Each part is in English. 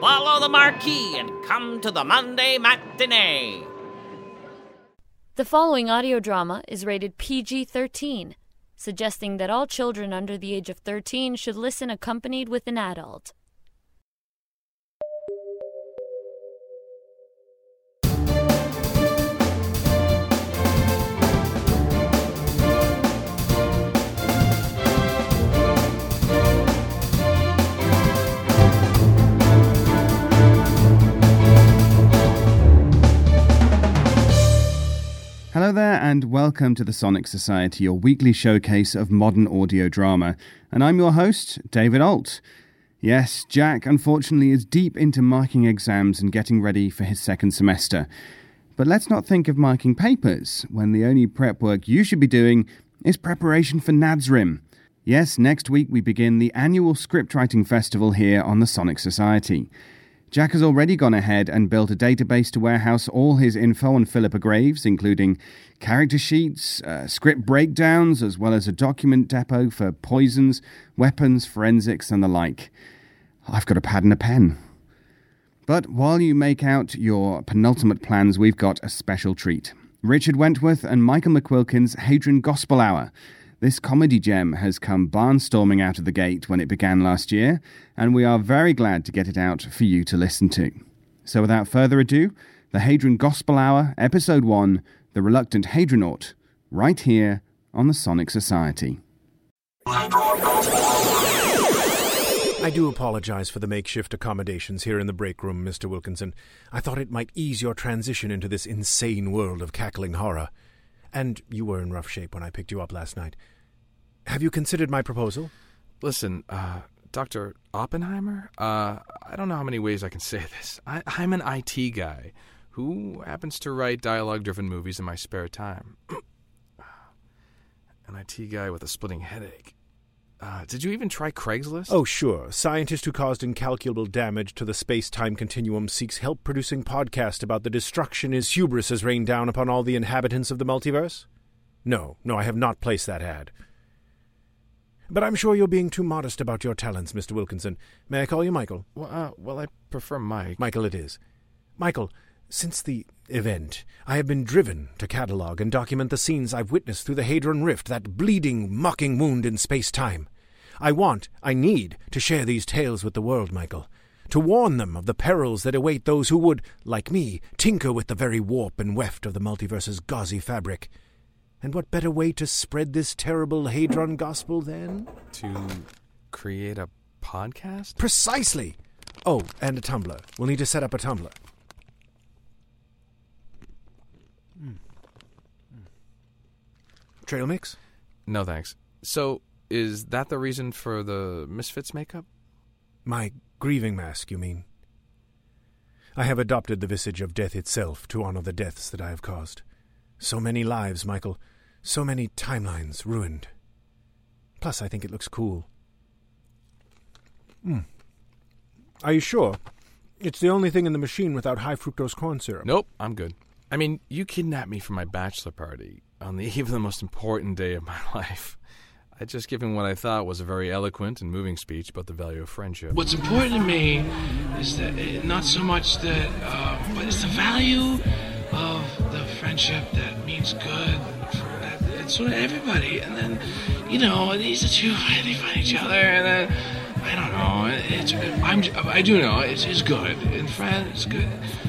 Follow the marquee and come to the Monday matinee. The following audio drama is rated PG 13, suggesting that all children under the age of 13 should listen accompanied with an adult. Hello there, and welcome to the Sonic Society, your weekly showcase of modern audio drama. And I'm your host, David Ault. Yes, Jack unfortunately is deep into marking exams and getting ready for his second semester. But let's not think of marking papers when the only prep work you should be doing is preparation for NADSRIM. Yes, next week we begin the annual scriptwriting festival here on the Sonic Society. Jack has already gone ahead and built a database to warehouse all his info on Philippa Graves, including character sheets, uh, script breakdowns, as well as a document depot for poisons, weapons, forensics, and the like. I've got a pad and a pen. But while you make out your penultimate plans, we've got a special treat. Richard Wentworth and Michael McQuilkin's Hadron Gospel Hour. This comedy gem has come barnstorming out of the gate when it began last year, and we are very glad to get it out for you to listen to. So without further ado, the Hadron Gospel Hour, Episode 1 The Reluctant Hadronaut, right here on the Sonic Society. I do apologize for the makeshift accommodations here in the break room, Mr. Wilkinson. I thought it might ease your transition into this insane world of cackling horror. And you were in rough shape when I picked you up last night. Have you considered my proposal? Listen, uh, Dr. Oppenheimer, uh, I don't know how many ways I can say this. I, I'm an IT guy who happens to write dialogue driven movies in my spare time. an IT guy with a splitting headache. Uh, did you even try Craigslist? Oh, sure. Scientist who caused incalculable damage to the space time continuum seeks help producing podcast about the destruction his hubris has rained down upon all the inhabitants of the multiverse? No, no, I have not placed that ad. But I'm sure you're being too modest about your talents, Mr. Wilkinson. May I call you Michael? Well, uh, well, I prefer Mike. Michael, it is. Michael, since the event, I have been driven to catalogue and document the scenes I've witnessed through the Hadron Rift, that bleeding, mocking wound in space time. I want, I need, to share these tales with the world, Michael. To warn them of the perils that await those who would, like me, tinker with the very warp and weft of the multiverse's gauzy fabric. And what better way to spread this terrible Hadron gospel than? To create a podcast? Precisely! Oh, and a Tumblr. We'll need to set up a Tumblr. Trail mix? No, thanks. So, is that the reason for the Misfits makeup? My grieving mask, you mean? I have adopted the visage of death itself to honor the deaths that I have caused. So many lives, Michael. So many timelines ruined. Plus, I think it looks cool. Hmm. Are you sure? It's the only thing in the machine without high fructose corn syrup. Nope, I'm good. I mean, you kidnapped me for my bachelor party on the eve of the most important day of my life. I'd just given what I thought was a very eloquent and moving speech about the value of friendship. What's important to me is that it, not so much that, uh, but it's the value of the friendship that means good for that, sort of everybody. And then, you know, these are two they find each other, and then I don't know. It's I'm I do know it's, it's good and friend it's good.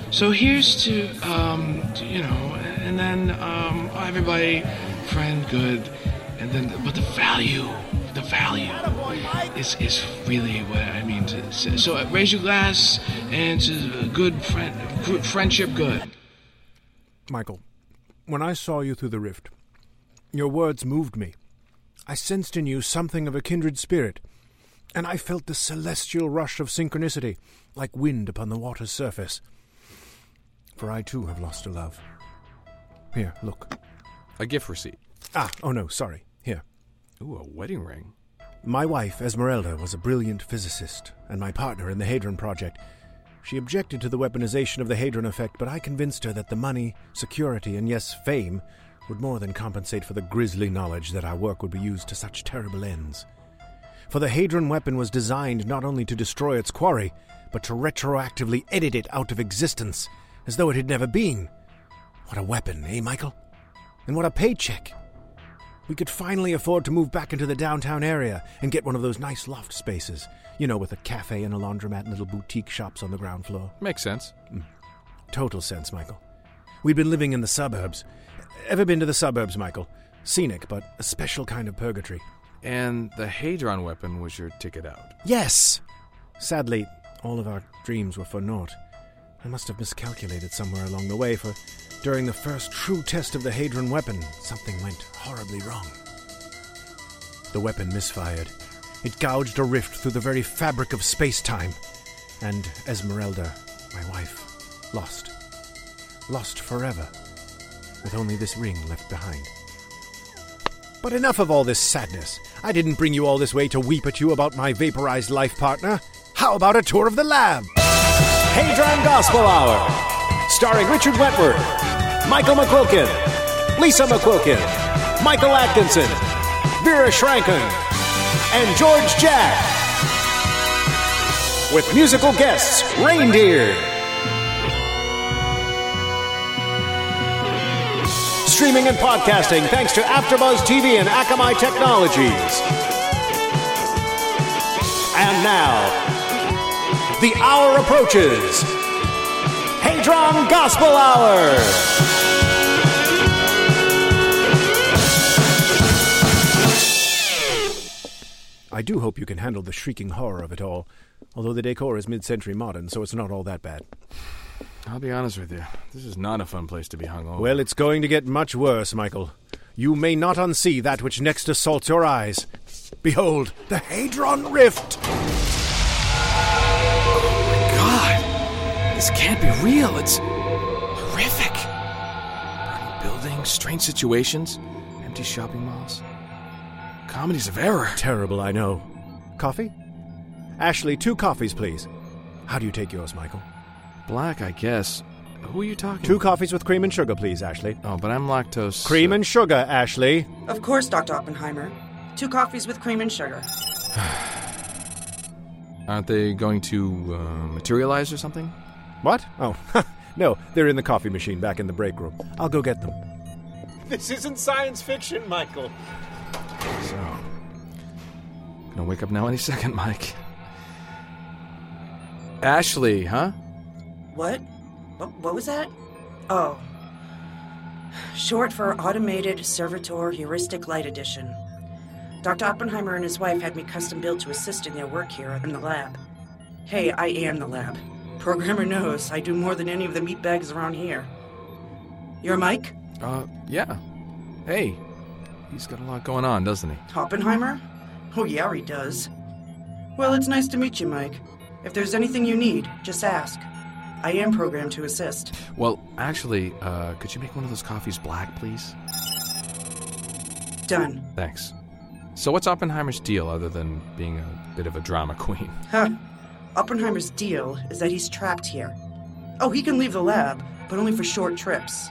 So here's to um to, you know, and then um everybody friend good, and then but the value the value is is really what I mean to. So uh, raise your glass and to good friend good friendship good. Michael, when I saw you through the rift, your words moved me. I sensed in you something of a kindred spirit, and I felt the celestial rush of synchronicity, like wind upon the water's surface. For I too have lost a love. Here, look. A gift receipt. Ah, oh no, sorry. Here. Ooh, a wedding ring. My wife, Esmeralda, was a brilliant physicist and my partner in the Hadron Project. She objected to the weaponization of the Hadron effect, but I convinced her that the money, security, and yes, fame would more than compensate for the grisly knowledge that our work would be used to such terrible ends. For the Hadron weapon was designed not only to destroy its quarry, but but to retroactively edit it out of existence, as though it had never been. What a weapon, eh, Michael? And what a paycheck! We could finally afford to move back into the downtown area and get one of those nice loft spaces. You know, with a cafe and a laundromat and little boutique shops on the ground floor. Makes sense. Total sense, Michael. We'd been living in the suburbs. Ever been to the suburbs, Michael? Scenic, but a special kind of purgatory. And the Hadron weapon was your ticket out. Yes! Sadly, all of our dreams were for naught. I must have miscalculated somewhere along the way, for during the first true test of the Hadron weapon, something went horribly wrong. The weapon misfired. It gouged a rift through the very fabric of space time. And Esmeralda, my wife, lost. Lost forever, with only this ring left behind. But enough of all this sadness. I didn't bring you all this way to weep at you about my vaporized life partner. How about a tour of the lab? Hadron Gospel Hour, starring Richard Wentworth, Michael McQuilkin, Lisa McQuilkin, Michael Atkinson, Vera Schranken, and George Jack. With musical guests, Reindeer. Streaming and podcasting thanks to AfterBuzz TV and Akamai Technologies. And now, the hour approaches. Hadron Gospel Hour. I do hope you can handle the shrieking horror of it all, although the decor is mid century modern, so it's not all that bad. I'll be honest with you. This is not a fun place to be hung over. Well, it's going to get much worse, Michael. You may not unsee that which next assaults your eyes. Behold, the Hadron Rift! God! This can't be real. It's horrific. Burning buildings, strange situations, empty shopping malls. Comedies of error. Terrible, I know. Coffee? Ashley, two coffees, please. How do you take yours, Michael? Black, I guess. Who are you talking Two coffees with cream and sugar, please, Ashley. Oh, but I'm lactose. Cream and sugar, Ashley. Of course, Dr. Oppenheimer. Two coffees with cream and sugar. Aren't they going to uh, materialize or something? What? Oh, no, they're in the coffee machine back in the break room. I'll go get them. This isn't science fiction, Michael. So. Gonna wake up now any second, Mike. Ashley, huh? What? What, was that? Oh. Short for Automated Servitor Heuristic Light Edition. Dr. Oppenheimer and his wife had me custom built to assist in their work here in the lab. Hey, I am the lab. Programmer knows I do more than any of the meatbags around here. You're Mike? Uh, yeah. Hey, he's got a lot going on, doesn't he? Oppenheimer? Oh, yeah, he does. Well, it's nice to meet you, Mike. If there's anything you need, just ask. I am programmed to assist. Well, actually, uh, could you make one of those coffees black, please? Done. Thanks. So, what's Oppenheimer's deal other than being a bit of a drama queen? Huh. Oppenheimer's deal is that he's trapped here. Oh, he can leave the lab, but only for short trips.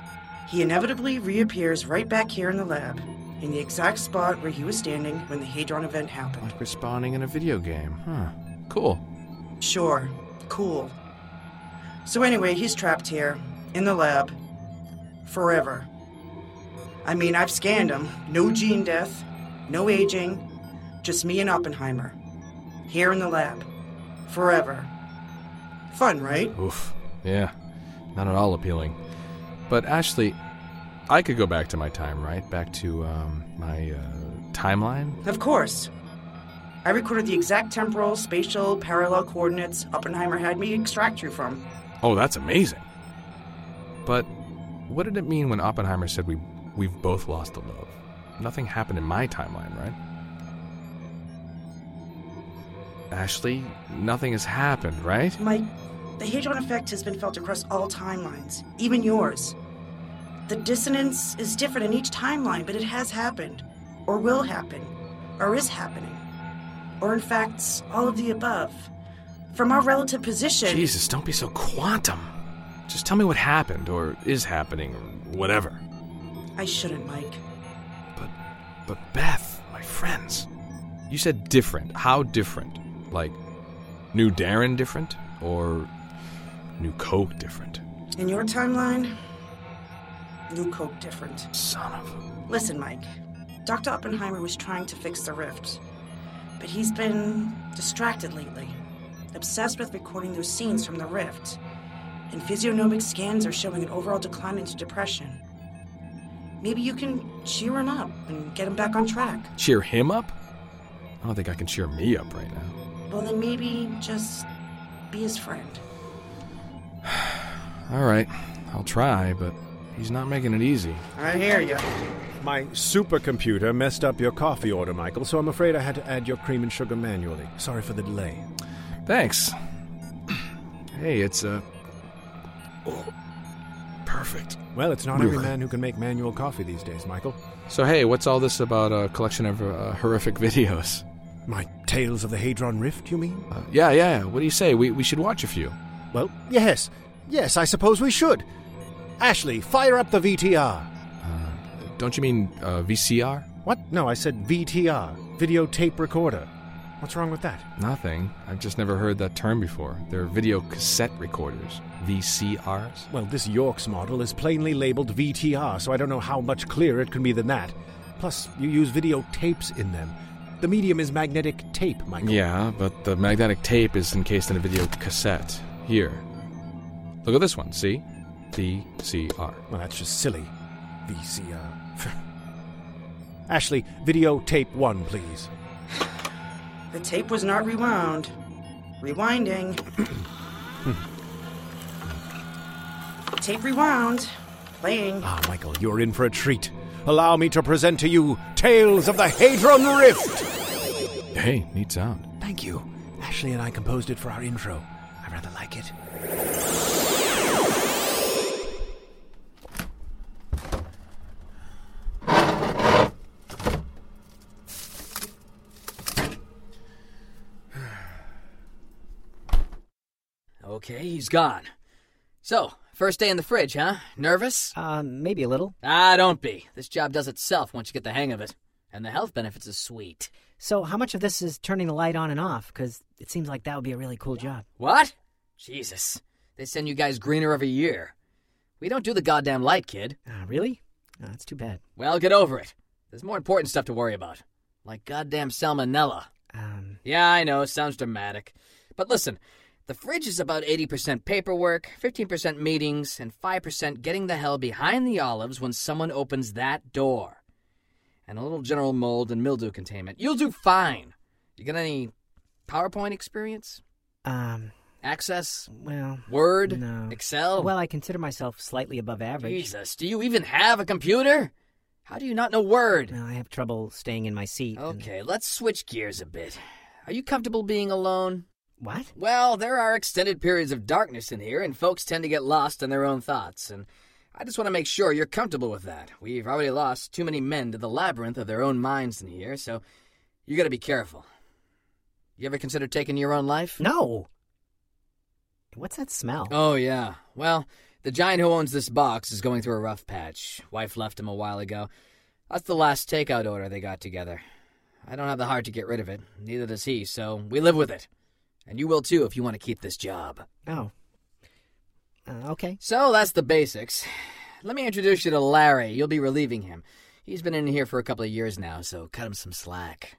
He inevitably reappears right back here in the lab, in the exact spot where he was standing when the Hadron event happened. Like we're in a video game. Huh. Cool. Sure. Cool. So, anyway, he's trapped here, in the lab, forever. I mean, I've scanned him. No gene death, no aging, just me and Oppenheimer. Here in the lab. Forever. Fun, right? Oof. Yeah. Not at all appealing. But, Ashley, I could go back to my time, right? Back to, um, my, uh, timeline? Of course. I recorded the exact temporal, spatial, parallel coordinates Oppenheimer had me extract you from. Oh, that's amazing. But what did it mean when Oppenheimer said we we've both lost a love? Nothing happened in my timeline, right? Ashley, nothing has happened, right? Mike, the Hadron effect has been felt across all timelines, even yours. The dissonance is different in each timeline, but it has happened, or will happen, or is happening. Or, in fact, all of the above. From our relative position. Jesus, don't be so quantum. Just tell me what happened, or is happening, or whatever. I shouldn't, Mike. But, but Beth, my friends, you said different. How different? Like, new Darrin different? Or New Coke different? In your timeline, New Coke different. Son of a. Listen, Mike. Dr. Oppenheimer was trying to fix the rift, but he's been distracted lately, obsessed with recording those scenes from the rift. And physiognomic scans are showing an overall decline into depression. Maybe you can cheer him up and get him back on track. Cheer him up? I don't think I can cheer me up right now. Well, then maybe just be his friend. All right, I'll try, but he's not making it easy. I hear you. My supercomputer messed up your coffee order, Michael, so I'm afraid I had to add your cream and sugar manually. Sorry for the delay. Thanks. Hey, it's uh oh, perfect. Well, it's not every man who can make manual coffee these days, Michael. So hey, what's all this about a collection of uh, horrific videos? My Tales of the Hadron Rift, you mean? Uh, yeah, yeah. What do you say? We we should watch a few. Well, yes. Yes, I suppose we should. Ashley, fire up the VTR. Don't you mean uh, VCR? What? No, I said VTR, videotape recorder. What's wrong with that? Nothing. I've just never heard that term before. They're video cassette recorders. VCRs? Well, this York's model is plainly labeled VTR, so I don't know how much clearer it can be than that. Plus, you use videotapes in them. The medium is magnetic tape, Michael. Yeah, but the magnetic tape is encased in a video cassette. Here. Look at this one, see? VCR. Well, that's just silly. VCR. Ashley, videotape one, please. The tape was not rewound. Rewinding. tape rewound. Playing. Ah, Michael, you're in for a treat. Allow me to present to you Tales of the Hadron Rift. Hey, neat sound. Thank you. Ashley and I composed it for our intro. I rather like it. Okay, he's gone. So, first day in the fridge, huh? Nervous? Uh, maybe a little. Ah, don't be. This job does itself once you get the hang of it. And the health benefits is sweet. So, how much of this is turning the light on and off? Because it seems like that would be a really cool job. What? Jesus. They send you guys greener every year. We don't do the goddamn light, kid. Ah, really? Oh, that's too bad. Well, get over it. There's more important stuff to worry about. Like goddamn salmonella. Um, Yeah, I know, sounds dramatic. But listen, the fridge is about 80% paperwork, 15% meetings, and 5% getting the hell behind the olives when someone opens that door. And a little general mold and mildew containment. You'll do fine. You got any PowerPoint experience? um, Access? well, Word? No. Excel? well, I consider myself slightly above average. Jesus, do you even have a computer? How do you not know Word? Well, I have trouble staying in my seat. and- Okay, let's switch gears a bit. Are you comfortable being alone? What? Well, there are extended periods of darkness in here, and folks tend to get lost in their own thoughts, and I just want to make sure you're comfortable with that. We've already lost too many men to the labyrinth of their own minds in here, so you gotta be careful. You ever consider taking your own life? No. What's that smell? Oh, yeah. Well, the giant who owns this box is going through a rough patch. Wife left him a while ago. That's the last takeout order they got together. I don't have the heart to get rid of it, neither does he, so we live with it. And you will too if you want to keep this job. Oh. Uh, okay. So that's the basics. Let me introduce you to Larry. You'll be relieving him. He's been in here for a couple of years now, so cut him some slack.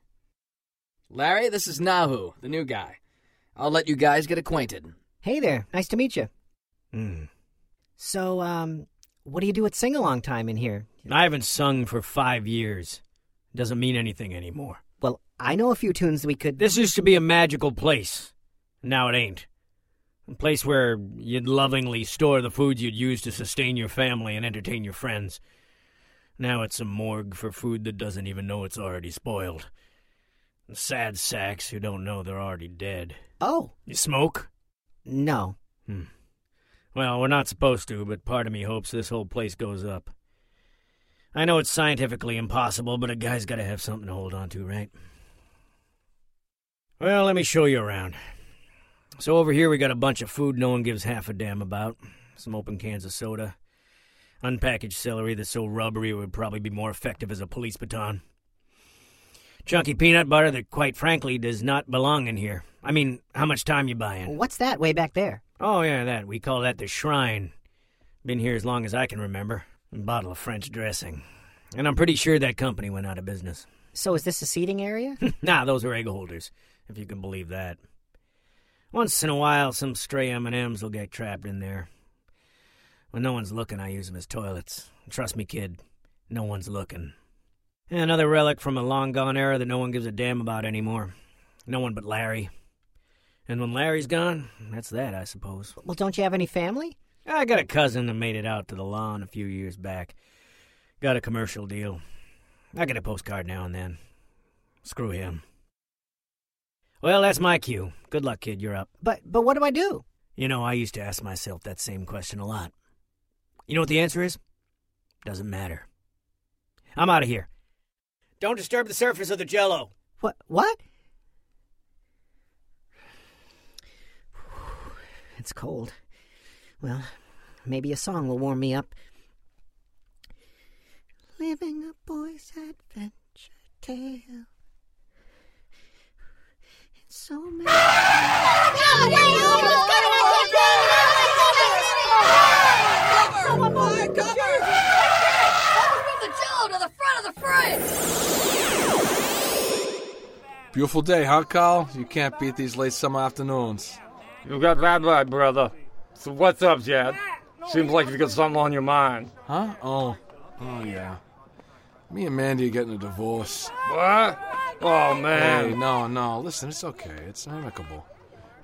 Larry, this is Nahu, the new guy. I'll let you guys get acquainted. Hey there. Nice to meet you. Hmm. So, um, what do you do at sing along time in here? I haven't sung for five years. Doesn't mean anything anymore. Well, I know a few tunes we could. This used to be a magical place. Now it ain't. A place where you'd lovingly store the foods you'd use to sustain your family and entertain your friends. Now it's a morgue for food that doesn't even know it's already spoiled. And sad sacks who don't know they're already dead. Oh, You smoke? no. Hmm. Well, we're not supposed to, but part of me hopes this whole place goes up. I know it's scientifically impossible, but a guy's got to have something to hold on to, right? Well, let me show you around. So over here we got a bunch of food no one gives half a damn about. Some open cans of soda. Unpackaged celery that's so rubbery it would probably be more effective as a police baton. Chunky peanut butter that, quite frankly, does not belong in here. I mean, how much time you buying? What's that way back there? Oh, yeah, that. We call that the shrine. Been here as long as I can remember. A bottle of French dressing. And I'm pretty sure that company went out of business. So is this a seating area? nah, those are egg holders, if you can believe that. Once in a while, some stray M&Ms will get trapped in there. When no one's looking, I use them as toilets. Trust me, kid, no one's looking. Another relic from a long gone era that no one gives a damn about anymore. No one but Larry. And when Larry's gone, that's that, I suppose. Well, don't you have any family? I got a cousin that made it out to the lawn a few years back. Got a commercial deal. I get a postcard now and then. Screw him. Well, that's my cue. Good luck, kid. You're up. But but what do I do? You know, I used to ask myself that same question a lot. You know what the answer is? Doesn't matter. I'm out of here. Don't disturb the surface of the jello. What what? It's cold. Well, maybe a song will warm me up. Living a boy's adventure tale. It's so many. Beautiful day, huh, Carl? You can't beat these late summer afternoons. You got that right, brother. So what's up, Jad? Seems like you got something on your mind. Huh? Oh. Oh, yeah. Me and Mandy are getting a divorce. What? Oh, man. Hey, no, no. Listen, it's okay. It's amicable.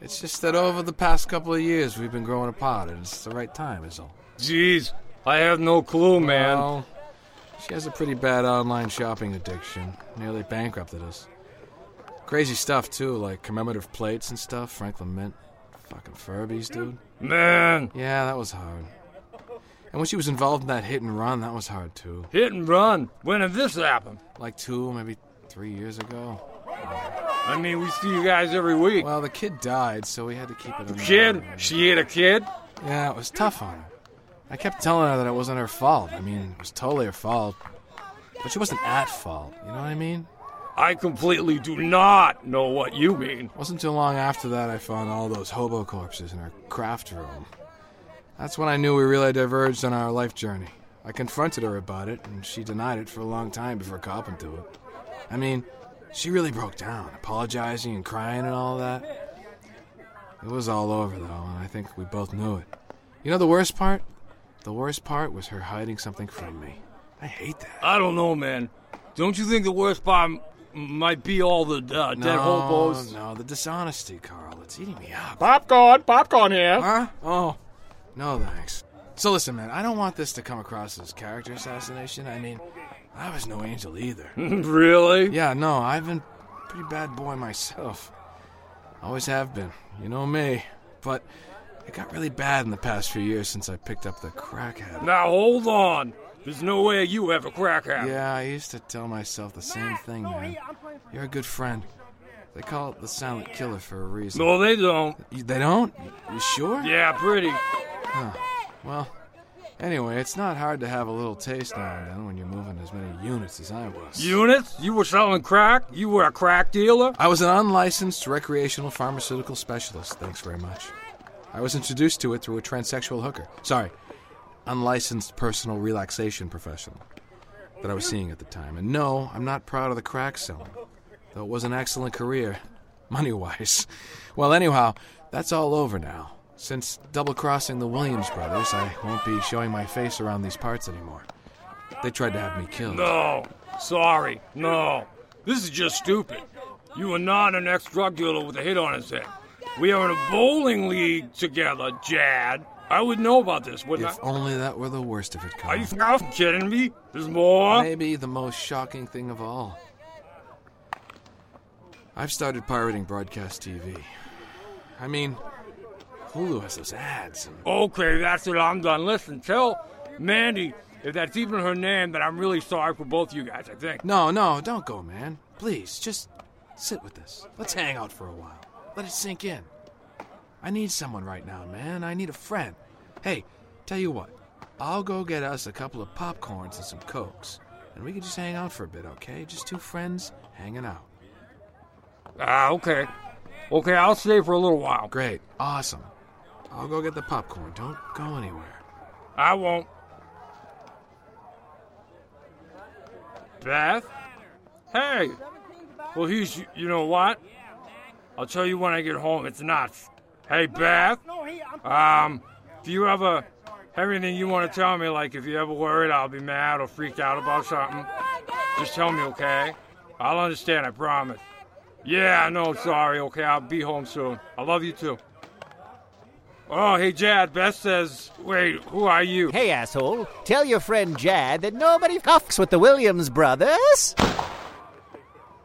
It's just that over the past couple of years, we've been growing apart, and it's the right time, is all. Jeez, I have no clue, man. Well, she has a pretty bad online shopping addiction. Nearly bankrupted us. Crazy stuff, too, like commemorative plates and stuff, Franklin Mint. Fucking Furbies, dude. Man. Yeah, that was hard. And when she was involved in that hit and run, that was hard, too. Hit and run? When did this happen? Like two, maybe three years ago. I mean, we see you guys every week. Well, the kid died, so we had to keep it. The kid? She ate a kid? Yeah, it was tough on her. I kept telling her that it wasn't her fault. I mean, it was totally her fault. But she wasn't at fault. You know what I mean? I completely do not know what you mean. Wasn't too long after that I found all those hobo corpses in her craft room. That's when I knew we really diverged on our life journey. I confronted her about it, and she denied it for a long time before copping to it. I mean, she really broke down, apologizing and crying and all that. It was all over, though, and I think we both knew it. You know the worst part? The worst part was her hiding something from me. I hate that. I don't know, man. Don't you think the worst part m- might be all the uh, dead no, hobos? No, the dishonesty, Carl. It's eating me up. Popcorn, popcorn here. Huh? Oh, no thanks. So listen, man, I don't want this to come across as character assassination. I mean, I was no angel either. really? Yeah, no, I've been a pretty bad boy myself. Always have been. You know me. But it got really bad in the past few years since I picked up the crack habit. Now hold on. There's no way you have a crack habit. Yeah, I used to tell myself the same thing, man. You're a good friend. They call it the silent killer for a reason. No, they don't. You- They don't? You sure? Yeah, pretty. Huh. Well, anyway, it's not hard to have a little taste now and then when you're moving as many units as I was. Units? You were selling crack? You were a crack dealer? I was an unlicensed recreational pharmaceutical specialist, thanks very much. I was introduced to it through a transsexual hooker. Sorry, unlicensed personal relaxation professional that I was seeing at the time. And no, I'm not proud of the crack selling, though it was an excellent career, money wise. Well, anyhow, that's all over now. Since double crossing the Williams brothers, I won't be showing my face around these parts anymore. They tried to have me killed. No. Sorry. No. This is just stupid. You are not an ex drug dealer with a hit on his head. We are in a bowling league together, Jad. I would know about this, wouldn't If only that were the worst of it, I? Are you kidding me? There's more? Maybe the most shocking thing of all. I've started pirating broadcast TV. I mean, Hulu has those ads. And Okay, that's it. I'm done. Listen, tell Mandy, if that's even her name, that I'm really sorry for both you guys, I think. no, no, don't go, man. Please, just sit with this. Let's hang out for a while. Let it sink in. I need someone right now, man. I need a friend. Hey, tell you what. I'll go get us a couple of popcorns and some cokes, and we can just hang out for a bit, okay? Just two friends hanging out. Ah, okay. Okay, I'll stay for a little while. Great. Awesome. I'll go get the popcorn. Don't go anywhere. I won't. Beth? Hey! Well, he's, you know what? I'll tell you when I get home. It's nuts. Hey, Beth? Um, do you ever have anything you want to tell me? Like, if you ever worried I'll be mad or freaked out about something, just tell me, okay? I'll understand, I promise. Yeah, no, sorry. Okay, I'll be home soon. I love you too. Oh, hey, Jad. Beth says, wait, who are you? Hey, asshole. Tell your friend Jad that nobody fucks with the Williams brothers.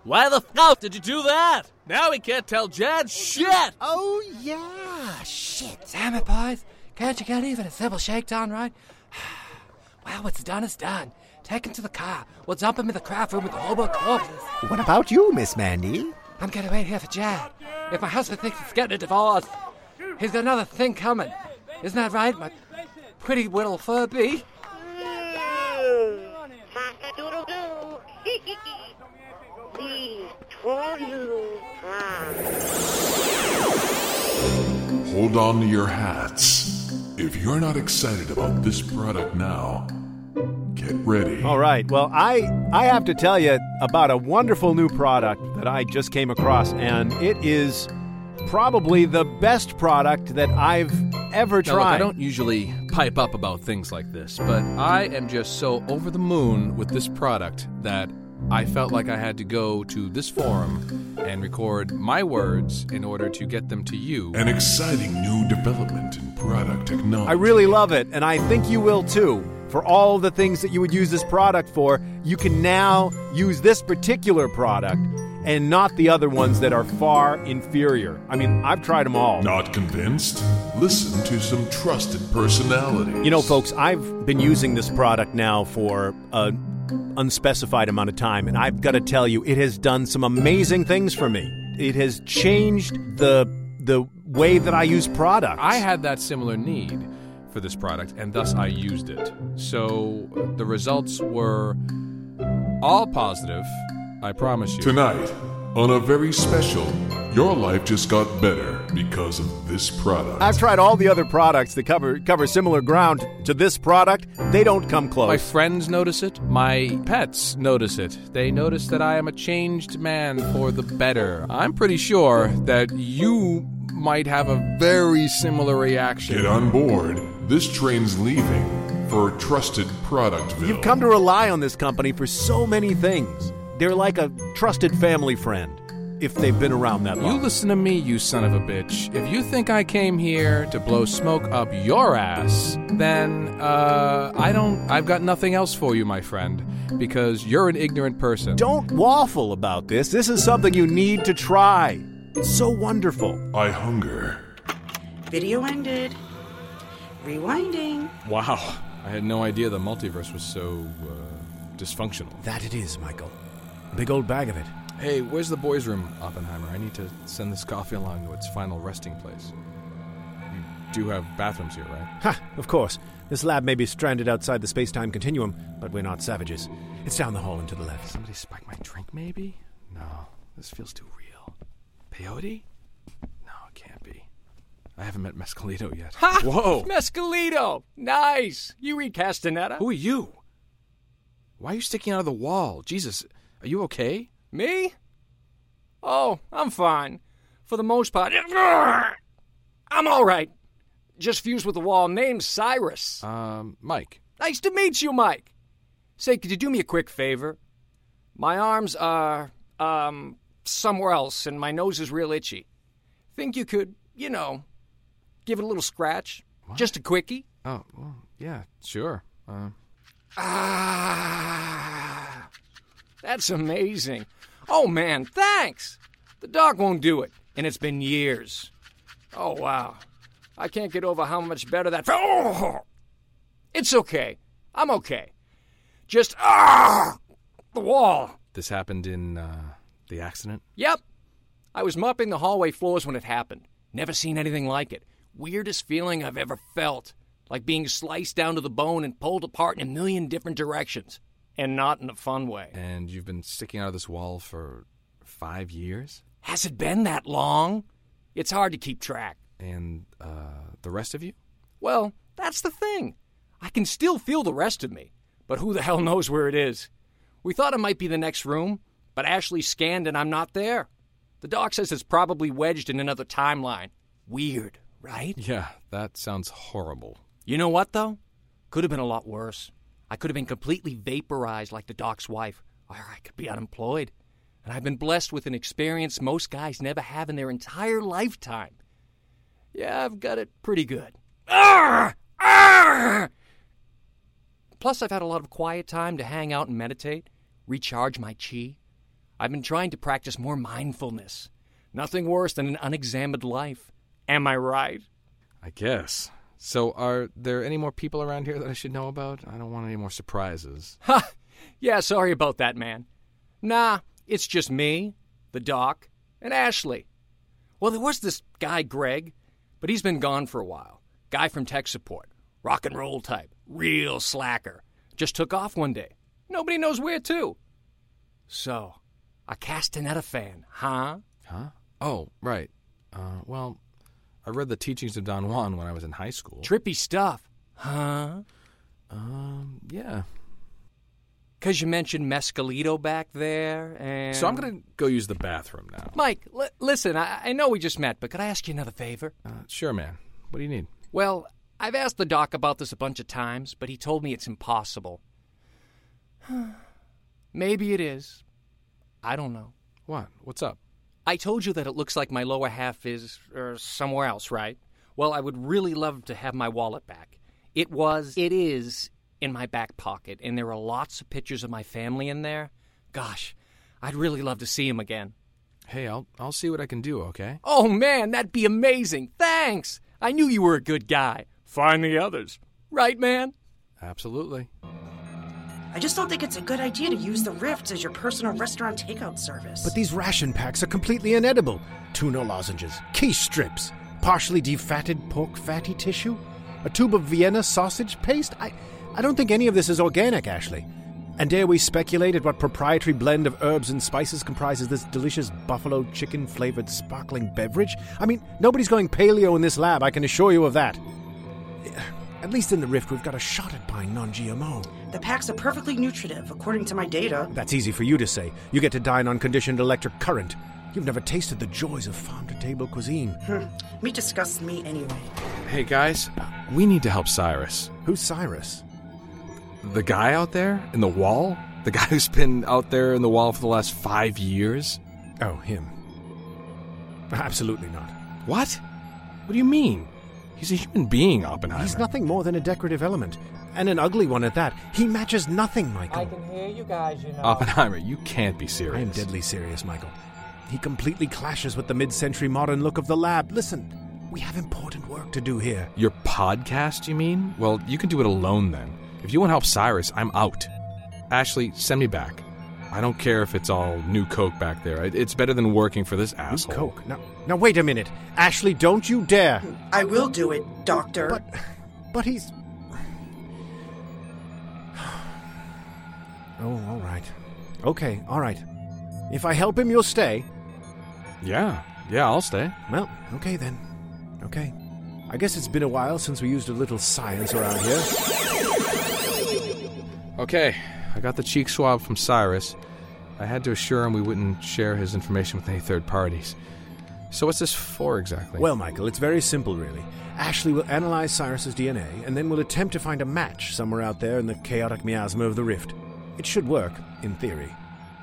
Why the fuck did you do that? Now we can't tell Jad shit! Oh, yeah, shit. Damn it, boys. Can't you get even a simple shakedown, right? well, what's done is done. Take him to the car. We'll dump him in the craft room with the hobo corpses. What about you, Miss Mandy? I'm gonna wait here for Jad. If my husband thinks he's getting a divorce, he's got another thing coming. Isn't that right, my pretty little Furby? Hold on to your hats. If you're not excited about this product now, get ready. All right. Well, I I have to tell you about a wonderful new product that I just came across and it is probably the best product that I've ever Now, look, tried. I don't usually pipe up about things like this, but I am just so over the moon with this product that I felt like I had to go to this forum and record my words in order to get them to you. An exciting new development in product technology. I really love it, and I think you will too. For all the things that you would use this product for, you can now use this particular product and not the other ones that are far inferior. I mean, I've tried them all. Not convinced? Listen to some trusted personalities. You know, folks, I've been using this product now for a unspecified amount of time, and I've got to tell you, it has done some amazing things for me. It has changed the the way that I use products. I had that similar need for this product, and thus I used it. So the results were all positive, I promise you. Tonight, on a very special, your life just got better because of this product. I've tried all the other products that cover cover similar ground to this product. They don't come close. My friends notice it. My pets notice it. They notice that I am a changed man for the better. I'm pretty sure that you might have a very similar reaction. Get on board. This train's leaving for trusted product. You've come to rely on this company for so many things. They're like a trusted family friend if they've been around that long. You listen to me, you son of a bitch. If you think I came here to blow smoke up your ass, then uh, I don't. I've got nothing else for you, my friend, because you're an ignorant person. Don't waffle about this. This is something you need to try. It's so wonderful. I hunger. Video ended. Rewinding. Wow, I had no idea the multiverse was so uh, dysfunctional. That it is, Michael. A big old bag of it. Hey, where's the boys' room, Oppenheimer? I need to send this coffee along to its final resting place. You do have bathrooms here, right? Ha! Of course. This lab may be stranded outside the space time continuum, but we're not savages. It's down the hall and to the left. Somebody spiked my drink, maybe? No, this feels too real. Peyote? No, it can't be. I haven't met Mescalito yet. Ha! Whoa! Mescalito! Nice! You read Castaneda? Who are you? Why are you sticking out of the wall? Jesus, are you okay? Me? Oh, I'm fine. For the most part. I'm all right. Just fused with the wall. Name's Cyrus. Um, Mike. Nice to meet you, Mike. Say, could you do me a quick favor? My arms are, um, somewhere else, and my nose is real itchy. Think you could, you know, give it a little scratch? Just a quickie? Oh, well, yeah, sure. Uh, Ah, that's amazing. Oh, man, thanks. The dog won't do it, and it's been years. Oh, wow. I can't get over how much better that. Oh, it's okay. I'm okay. Just, ah, the wall. this happened in uh, the accident? Yep. I was mopping the hallway floors when it happened. Never seen anything like it. Weirdest feeling I've ever felt. Like being sliced down to the bone and pulled apart in a million different directions. And not in a fun way. And you've been sticking out of this wall for five years? Has it been that long? It's hard to keep track. And uh, the rest of you? Well, that's the thing. I can still feel the rest of me, but who the hell knows where it is? We thought it might be the next room, but Ashley scanned and I'm not there. The doc says it's probably wedged in another timeline. Weird, right? Yeah, that sounds horrible. You know what, though? Could have been a lot worse. I could have been completely vaporized like the doc's wife, or I could be unemployed. And I've been blessed with an experience most guys never have in their entire lifetime. Yeah, I've got it pretty good. Arr! Arr! Plus, I've had a lot of quiet time to hang out and meditate, recharge my chi. I've been trying to practice more mindfulness. Nothing worse than an unexamined life. Am I right? I guess. So, are there any more people around here that I should know about? I don't want any more surprises. Ha! Yeah, sorry about that, man. Nah, it's just me, the doc, and Ashley. Well, there was this guy, Greg, but he's been gone for a while. Guy from tech support. Rock and roll type. Real slacker. Just took off one day. Nobody knows where to. So, a Castaneda fan, huh? Huh? Oh, right. Uh, well, I read the teachings of Don Juan when I was in high school. Trippy stuff, huh? Um, yeah. Because you mentioned Mescalito back there, and. So I'm going to go use the bathroom now. Mike, li- listen, I-, I know we just met, but could I ask you another favor? Uh, sure, man. What do you need? Well, I've asked the doc about this a bunch of times, but he told me it's impossible. Maybe it is. I don't know. What? What's up? I told you that it looks like my lower half is er, somewhere else, right? Well, I would really love to have my wallet back. It was, it is in my back pocket, and there are lots of pictures of my family in there. Gosh, I'd really love to see him again. Hey, I'll I'll see what I can do, okay? Oh man, that'd be amazing. Thanks. I knew you were a good guy. Find the others. Right, man? Absolutely. I just don't think it's a good idea to use the rifts as your personal restaurant takeout service. But these ration packs are completely inedible. Tuna lozenges, quiche strips, partially defatted pork fatty tissue, a tube of Vienna sausage paste. I, I don't think any of this is organic, Ashley. And dare we speculate at what proprietary blend of herbs and spices comprises this delicious buffalo chicken flavored sparkling beverage? I mean, nobody's going paleo in this lab, I can assure you of that. At least in the Rift, we've got a shot at buying non GMO. The packs are perfectly nutritive, according to my data. That's easy for you to say. You get to dine on conditioned electric current. You've never tasted the joys of farm to table cuisine. Hmm. Meat disgusts me anyway. Hey, guys, we need to help Cyrus. Who's Cyrus? The guy out there in the wall? The guy who's been out there in the wall for the last five years? Oh, him. Absolutely not. What? What do you mean? He's a human being, Oppenheimer. He's nothing more than a decorative element. And an ugly one at that. He matches nothing, Michael. I can hear you guys, you know. Oppenheimer, you can't be serious. I am deadly serious, Michael. He completely clashes with the mid century modern look of the lab. Listen, we have important work to do here. Your podcast, you mean? Well, you can do it alone then. If you want to help Cyrus, I'm out. Ashley, send me back. I don't care if it's all new Coke back there. It's better than working for this asshole. New Coke? Now, now wait a minute. Ashley, don't you dare. I will do it, Doctor. But, but he's. Oh, all right. Okay, all right. If I help him, you'll stay. Yeah, yeah, I'll stay. Well, okay then. Okay. I guess it's been a while since we used a little science around here. Okay, I got the cheek swab from Cyrus. I had to assure him we wouldn't share his information with any third parties. So, what's this for exactly? Well, Michael, it's very simple, really. Ashley will analyze Cyrus's DNA, and then we'll attempt to find a match somewhere out there in the chaotic miasma of the rift. It should work, in theory.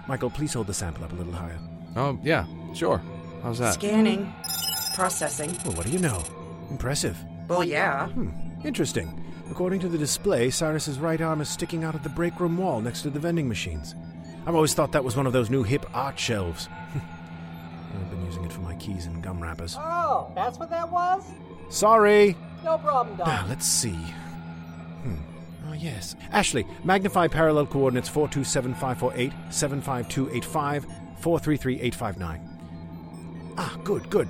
Michael, please hold the sample up a little higher. Oh, yeah, sure. How's that? Scanning. Processing. Well, what do you know? Impressive. Well, yeah. Hmm. Interesting. According to the display, Cyrus's right arm is sticking out of the break room wall next to the vending machines. I've always thought that was one of those new hip art shelves. I've been using it for my keys and gum wrappers. Oh, that's what that was? Sorry. No problem, Doc. Now, let's see. Hmm. Oh, yes. Ashley, magnify parallel coordinates 427548, 75285, 433859. Ah, good, good,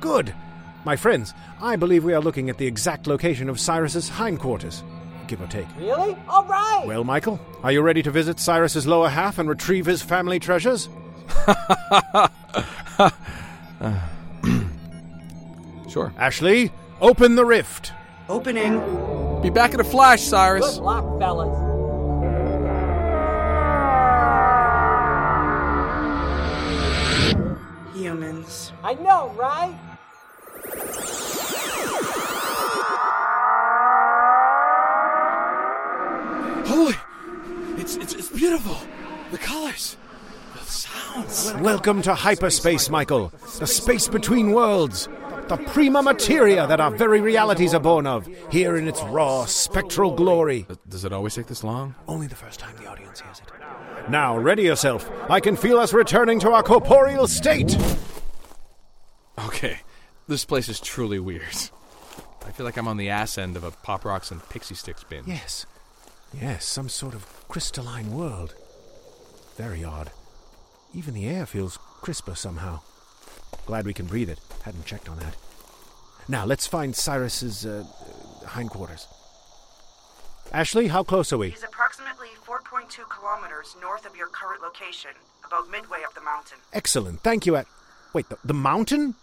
good. My friends, I believe we are looking at the exact location of Cyrus's hindquarters, give or take. Really? All right. Well, Michael, are you ready to visit Cyrus's lower half and retrieve his family treasures? sure. Ashley, open the rift. Opening. Be back in a flash, Cyrus. Good luck, fellas. Humans. I know, right? Holy! It's, it's, it's beautiful. The colors. The sounds. Welcome to hyperspace, Michael. The space between worlds. The prima materia that our very realities are born of, here in its raw, spectral glory. Uh, does it always take this long? Only the first time the audience hears it. Now, ready yourself. I can feel us returning to our corporeal state. Okay, this place is truly weird. I feel like I'm on the ass end of a Pop Rocks and Pixie Sticks bin. Yes. Yes, some sort of crystalline world. Very odd. Even the air feels crisper somehow. Glad we can breathe it. Hadn't checked on that. Now, let's find Cyrus's uh, hindquarters. Ashley, how close are we? He's approximately 4.2 kilometers north of your current location, about midway up the mountain. Excellent. Thank you. At wait, the, the mountain?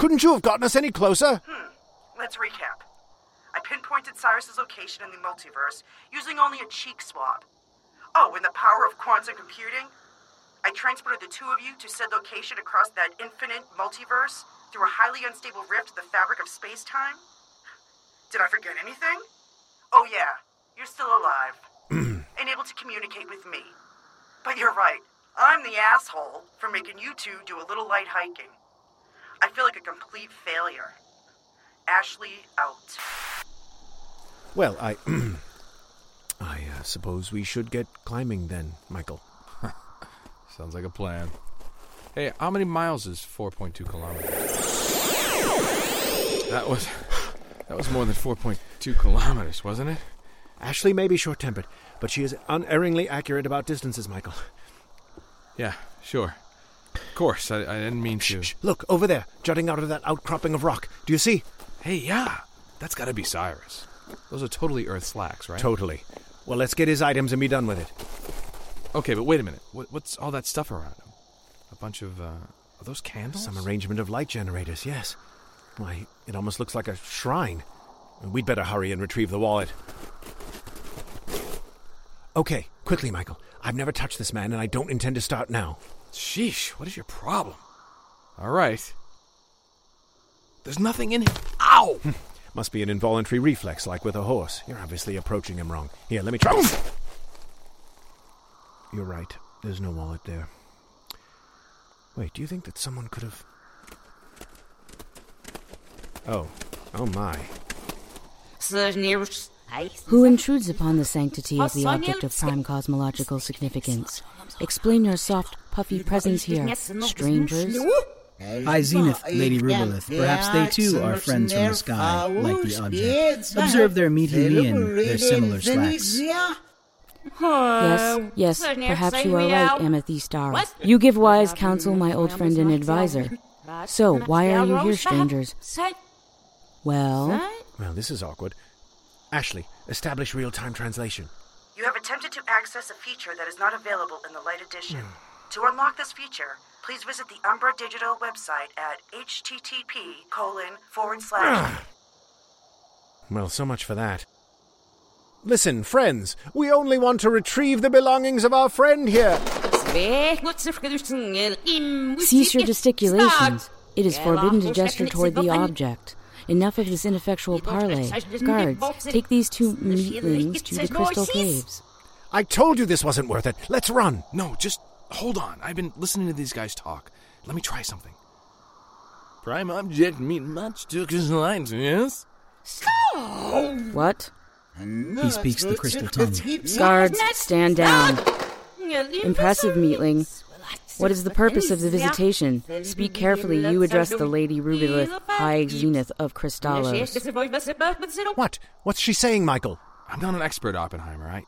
Couldn't you have gotten us any closer? Hmm. Let's recap. I pinpointed Cyrus's location in the multiverse using only a cheek swab. Oh, and the power of quantum computing? I transported the two of you to said location across that infinite multiverse through a highly unstable rift in the fabric of space time? Did I forget anything? Oh, yeah, you're still alive and able to communicate with me. But you're right, I'm the asshole for making you two do a little light hiking. I feel like a complete failure. Ashley out. Well, I. I uh, suppose we should get climbing then, Michael. Sounds like a plan. Hey, how many miles is 4.2 kilometers? That was that was more than 4.2 kilometers, wasn't it? Ashley may be short tempered, but she is unerringly accurate about distances, Michael. Yeah, sure. Of course, I, I didn't mean to. Look, over there, jutting out of that outcropping of rock. Do you see? Hey, yeah, that's got to be Cyrus. Those are totally Earth slacks, right? Totally. Well, let's get his items and be done with it. Okay, but wait a minute. What, what's all that stuff around him? A bunch of, uh, are those candles? Some arrangement of light generators, yes. Why, it almost looks like a shrine. We'd better hurry and retrieve the wallet. Okay, quickly, Michael. I've never touched this man, and I don't intend to start now. Sheesh, what is your problem? All right. There's nothing in here. Ow! Hmm. Must be an involuntary reflex, like with a horse. You're obviously approaching him wrong. Here, let me try. You're right. There's no wallet there. Wait, do you think that someone could have. Oh. Oh my. Who intrudes upon the sanctity of the object of prime cosmological significance? Explain your soft, puffy presence here, strangers. High Zenith, Lady Rubylith. Perhaps they too are friends from the sky, like the object. Observe their meeting me and their similar slacks. Yes, yes, perhaps you are right, Amethyst Star. You give wise counsel, my old friend and advisor. So, why are you here, strangers? Well, Well, this is awkward. Ashley, establish real time translation. You have attempted to access a feature that is not available in the Light Edition. Hmm. To unlock this feature, please visit the Umbra Digital website at http colon forward slash. Ah. Well, so much for that. Listen, friends, we only want to retrieve the belongings of our friend here. cease your gesticulations. It is forbidden to gesture toward the object. Enough of this ineffectual parley. Guards, take these two meatlings to the crystal caves. I told you this wasn't worth it. Let's run. No, just hold on. I've been listening to these guys talk. Let me try something. Prime object mean much to his lines, yes? What? He speaks the crystal tongue. Guards, stand down. Impressive, Meatling. What is the purpose of the visitation? Speak carefully. You address the Lady Rubylith, High Zenith of Crystallos. What? What's she saying, Michael? I'm not an expert, Oppenheimer. I,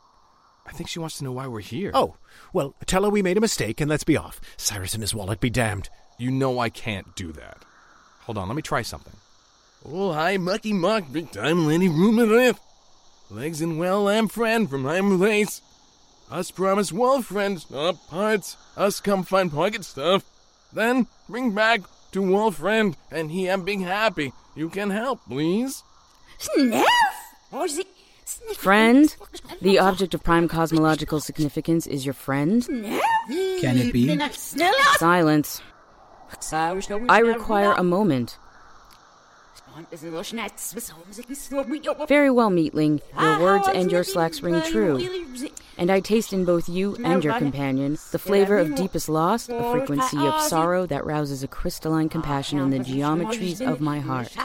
I think she wants to know why we're here. Oh, well, tell her we made a mistake and let's be off. Cyrus and his wallet be damned. You know I can't do that. Hold on, let me try something. Oh, hi, Mucky Muck, big time Lady Rubylith. Legs and well, I'm friend from Heim Place. Us promise wolf friends, not parts. Us come find pocket stuff. Then bring back to wolf friend, and he am big happy. You can help, please. Friend? The object of prime cosmological significance is your friend? Can it be? Silence. I require a moment. Very well, Meatling. Your words and your slacks ring true. And I taste in both you and your companion the flavor of deepest loss, a frequency of sorrow that rouses a crystalline compassion in the geometries of my heart.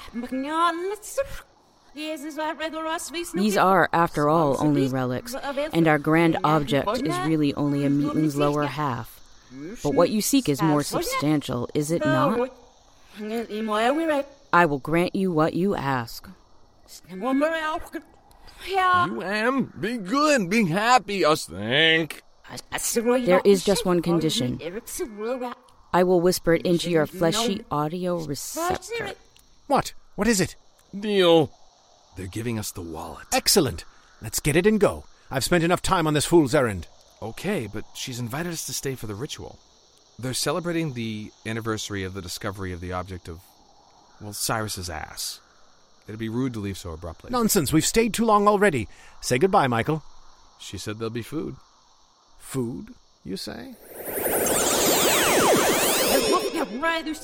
These are, after all, only relics, and our grand object is really only a Meatling's lower half. But what you seek is more substantial, is it not? I will grant you what you ask. You am be good, be happy. Us think. There is just one condition. I will whisper it into your fleshy audio receptor. What? What is it? Deal. They're giving us the wallet. Excellent. Let's get it and go. I've spent enough time on this fool's errand. Okay, but she's invited us to stay for the ritual. They're celebrating the anniversary of the discovery of the object of, well, Cyrus's ass. It'd be rude to leave so abruptly. Nonsense. We've stayed too long already. Say goodbye, Michael. She said there'll be food. Food, you say?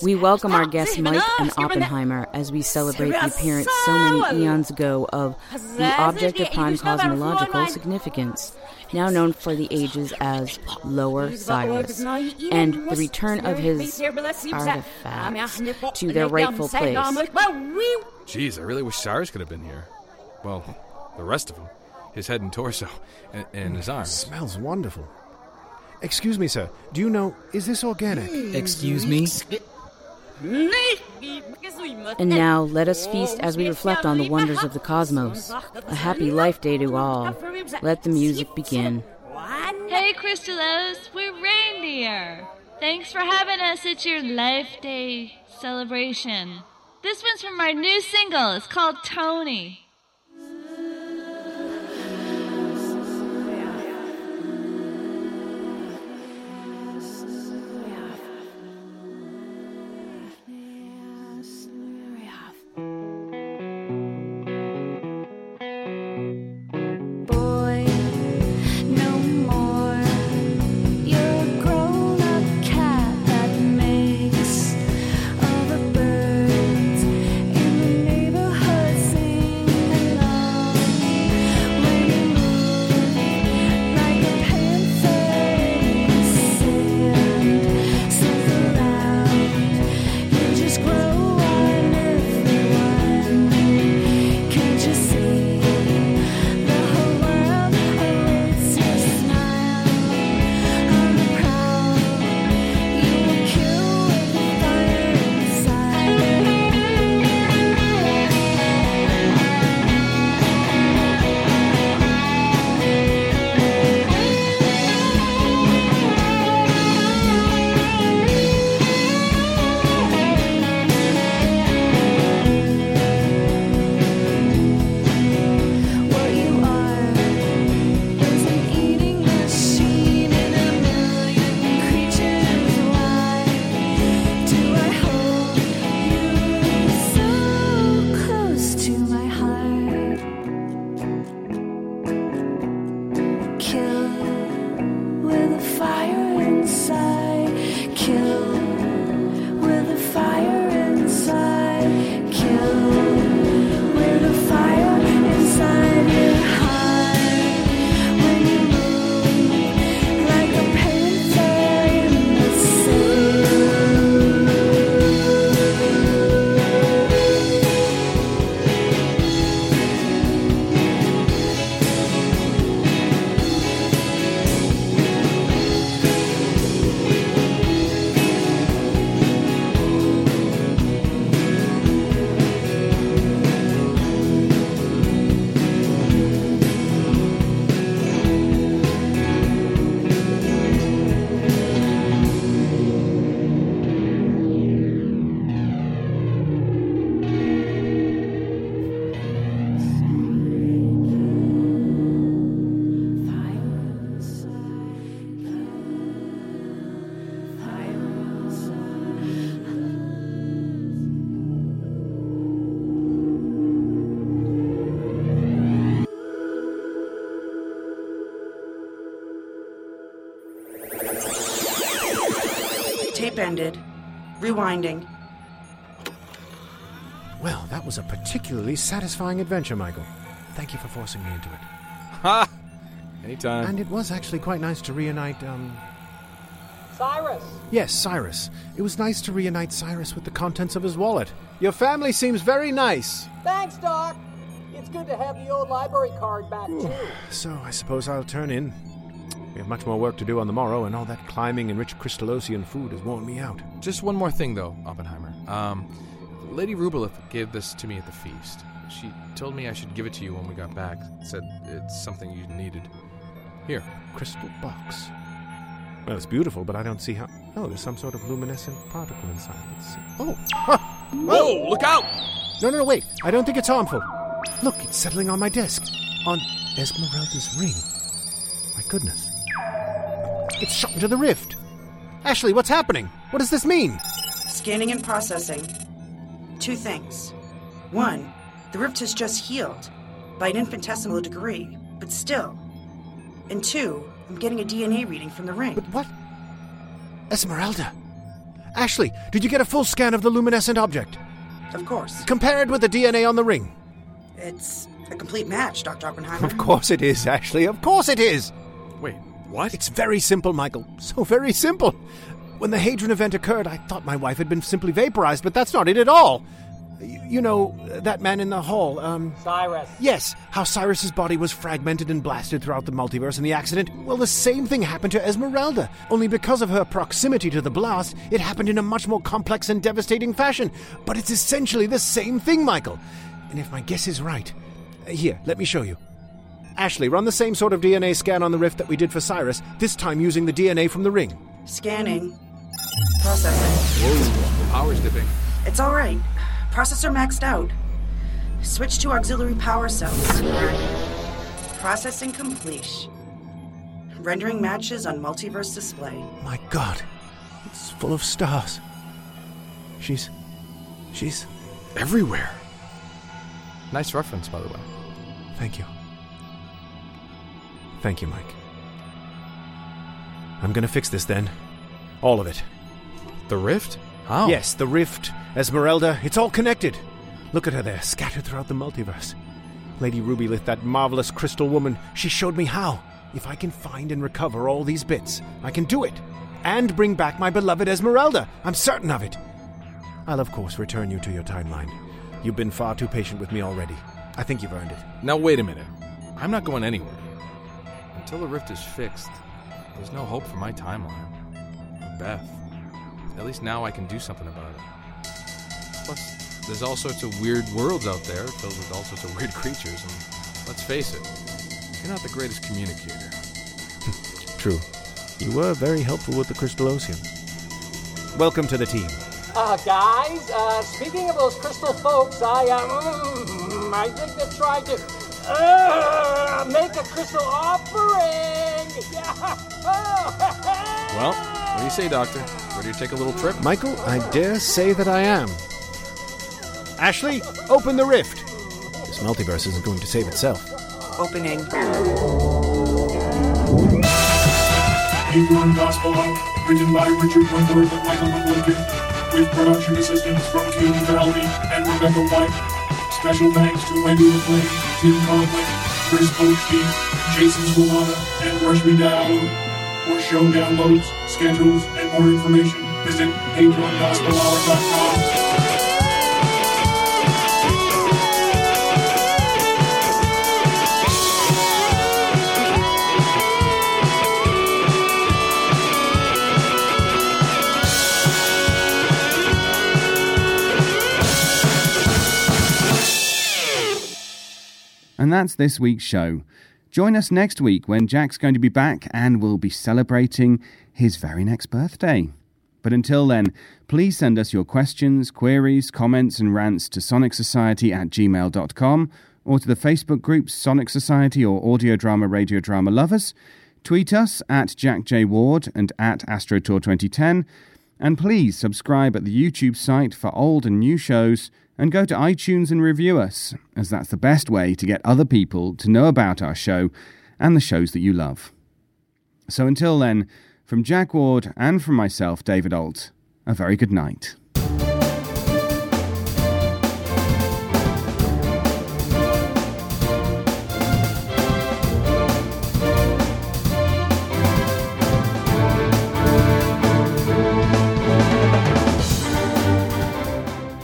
We welcome our guests Mike and Oppenheimer as we celebrate the appearance so many eons ago of the object of prime cosmological significance, now known for the ages as Lower Cyrus, and the return of his artifacts to their rightful place. Jeez, I really wish Cyrus could have been here. Well, the rest of him. His head and torso, and, and his arms. Smells wonderful. Excuse me, sir. Do you know, is this organic? Excuse me? And now let us feast as we reflect on the wonders of the cosmos. A happy life day to all. Let the music begin. Hey, Crystallos, we're reindeer. Thanks for having us at your Life Day celebration. This one's from our new single. It's called Tony. Tape ended. Rewinding. Well, that was a particularly satisfying adventure, Michael. Thank you for forcing me into it. Ha! Anytime. And it was actually quite nice to reunite, um. Cyrus! Yes, Cyrus. It was nice to reunite Cyrus with the contents of his wallet. Your family seems very nice. Thanks, Doc. It's good to have the old library card back, too. So I suppose I'll turn in. We have much more work to do on the morrow, and all that climbing and rich crystallosian food has worn me out. Just one more thing, though, Oppenheimer. Um, Lady Rubylith gave this to me at the feast. She told me I should give it to you when we got back. Said it's something you needed. Here. Crystal box. Well, it's beautiful, but I don't see how. Oh, there's some sort of luminescent particle inside. Let's see. Oh! Ha! Whoa! Look out! No, no, no, wait. I don't think it's harmful. Look, it's settling on my desk. On Esmeralda's ring. My goodness. It's shot into the rift. Ashley, what's happening? What does this mean? Scanning and processing. Two things. One, the rift has just healed by an infinitesimal degree, but still. And two, I'm getting a DNA reading from the ring. But what? Esmeralda. Ashley, did you get a full scan of the luminescent object? Of course. Compare it with the DNA on the ring. It's a complete match, Dr. Oppenheimer. Of course it is, Ashley. Of course it is. Wait, what? It's very simple, Michael. So very simple. When the Hadron event occurred, I thought my wife had been simply vaporized, but that's not it at all. You know, that man in the hall, um. Cyrus. Yes, how Cyrus's body was fragmented and blasted throughout the multiverse in the accident. Well, the same thing happened to Esmeralda. Only because of her proximity to the blast, it happened in a much more complex and devastating fashion. But it's essentially the same thing, Michael. And if my guess is right. uh, Here, let me show you. Ashley, run the same sort of DNA scan on the rift that we did for Cyrus, this time using the DNA from the ring. Scanning. Processing. Whoa, power's dipping. It's all right. Processor maxed out. Switch to auxiliary power cells. Processing complete. Rendering matches on multiverse display. My god, it's full of stars. She's. she's. everywhere. Nice reference, by the way. Thank you. Thank you, Mike. I'm gonna fix this then. All of it. The rift? How? Yes, the rift, Esmeralda, it's all connected. Look at her there, scattered throughout the multiverse. Lady Rubylith, that marvelous crystal woman, she showed me how. If I can find and recover all these bits, I can do it. And bring back my beloved Esmeralda. I'm certain of it. I'll, of course, return you to your timeline. You've been far too patient with me already. I think you've earned it. Now, wait a minute. I'm not going anywhere. Until the rift is fixed, there's no hope for my timeline. Or Beth. At least now I can do something about it. Plus, there's all sorts of weird worlds out there filled with all sorts of weird creatures, and let's face it, you're not the greatest communicator. True. You were very helpful with the crystallosium. Welcome to the team. Uh, guys, uh, speaking of those crystal folks, I, um, mm, I think they tried to, uh, make a crystal offering! Yeah! Well, what do you say, Doctor? Ready to take a little trip? Michael, I dare say that I am. Ashley, open the rift. This multiverse isn't going to save itself. Opening. Hadron Gospel Hour, written by Richard Wentworth and Michael McLincoln, with production assistance from Katie Valley and Rebecca White. Special thanks to Wendy McLean, Tim Conley, Chris Bochke, Jason Swalana, and Rashmi Dowd. For show downloads, schedules, and more information, visit hadrongospelhour.com. And that's this week's show. Join us next week when Jack's going to be back and we'll be celebrating his very next birthday. But until then, please send us your questions, queries, comments, and rants to sonicsociety at gmail.com or to the Facebook group Sonic Society or Audio Drama Radio Drama Lovers. Tweet us at Jack J. Ward and at AstroTour2010. And please subscribe at the YouTube site for old and new shows and go to iTunes and review us, as that's the best way to get other people to know about our show and the shows that you love. So until then, from Jack Ward and from myself, David Ault, a very good night.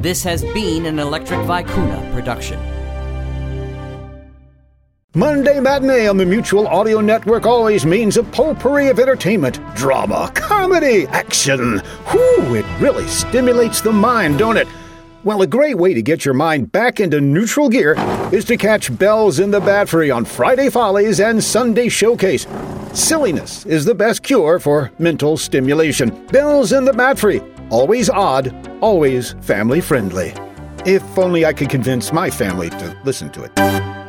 This has been an Electric Vicuna production. Monday Matinee on the Mutual Audio Network always means a potpourri of entertainment, drama, comedy, action. Whew, it really stimulates the mind, don't it? Well, a great way to get your mind back into neutral gear is to catch Bells in the Battery on Friday Follies and Sunday Showcase. Silliness is the best cure for mental stimulation. Bells in the Battery, always odd, always family friendly. If only I could convince my family to listen to it.